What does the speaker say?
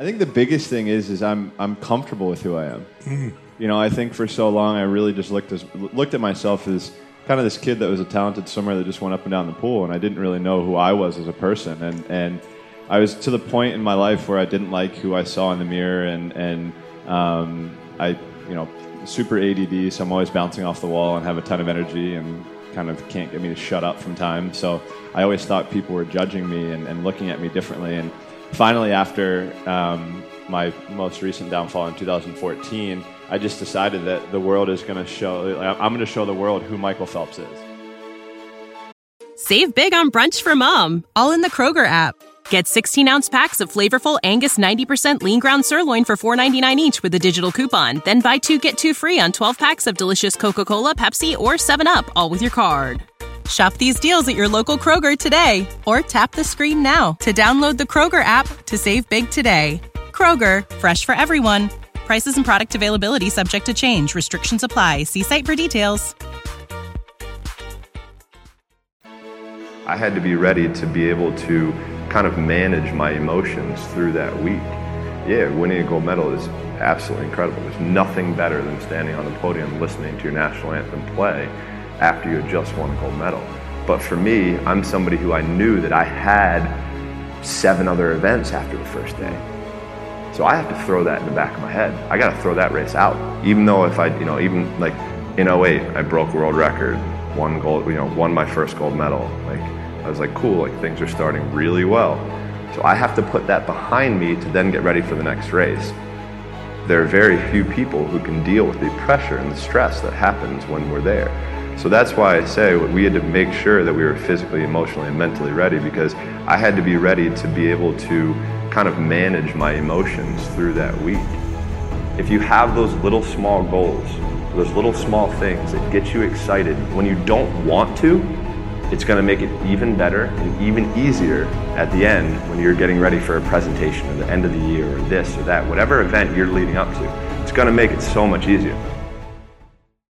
I think the biggest thing is is I'm I'm comfortable with who I am. You know, I think for so long I really just looked as looked at myself as kind of this kid that was a talented swimmer that just went up and down the pool, and I didn't really know who I was as a person, and and I was to the point in my life where I didn't like who I saw in the mirror, and and um, I you know super ADD, so I'm always bouncing off the wall and have a ton of energy and kind of can't get me to shut up from time. So I always thought people were judging me and, and looking at me differently. And finally, after um, my most recent downfall in 2014, I just decided that the world is going to show, I'm going to show the world who Michael Phelps is. Save big on brunch for mom, all in the Kroger app. Get 16 ounce packs of flavorful Angus 90% lean ground sirloin for $4.99 each with a digital coupon. Then buy two get two free on 12 packs of delicious Coca Cola, Pepsi, or 7UP, all with your card. Shop these deals at your local Kroger today or tap the screen now to download the Kroger app to save big today. Kroger, fresh for everyone. Prices and product availability subject to change. Restrictions apply. See site for details. I had to be ready to be able to kind of manage my emotions through that week. Yeah, winning a gold medal is absolutely incredible. There's nothing better than standing on the podium listening to your national anthem play after you just won a gold medal. But for me, I'm somebody who I knew that I had seven other events after the first day. So I have to throw that in the back of my head. I got to throw that race out. Even though if I, you know, even like in 08, I broke world record, won gold, you know, won my first gold medal. Like I was like, cool, like things are starting really well. So I have to put that behind me to then get ready for the next race. There are very few people who can deal with the pressure and the stress that happens when we're there. So that's why I say we had to make sure that we were physically, emotionally, and mentally ready because I had to be ready to be able to kind of manage my emotions through that week. If you have those little small goals, those little small things that get you excited when you don't want to, it's going to make it even better and even easier at the end when you're getting ready for a presentation or the end of the year or this or that, whatever event you're leading up to. It's going to make it so much easier.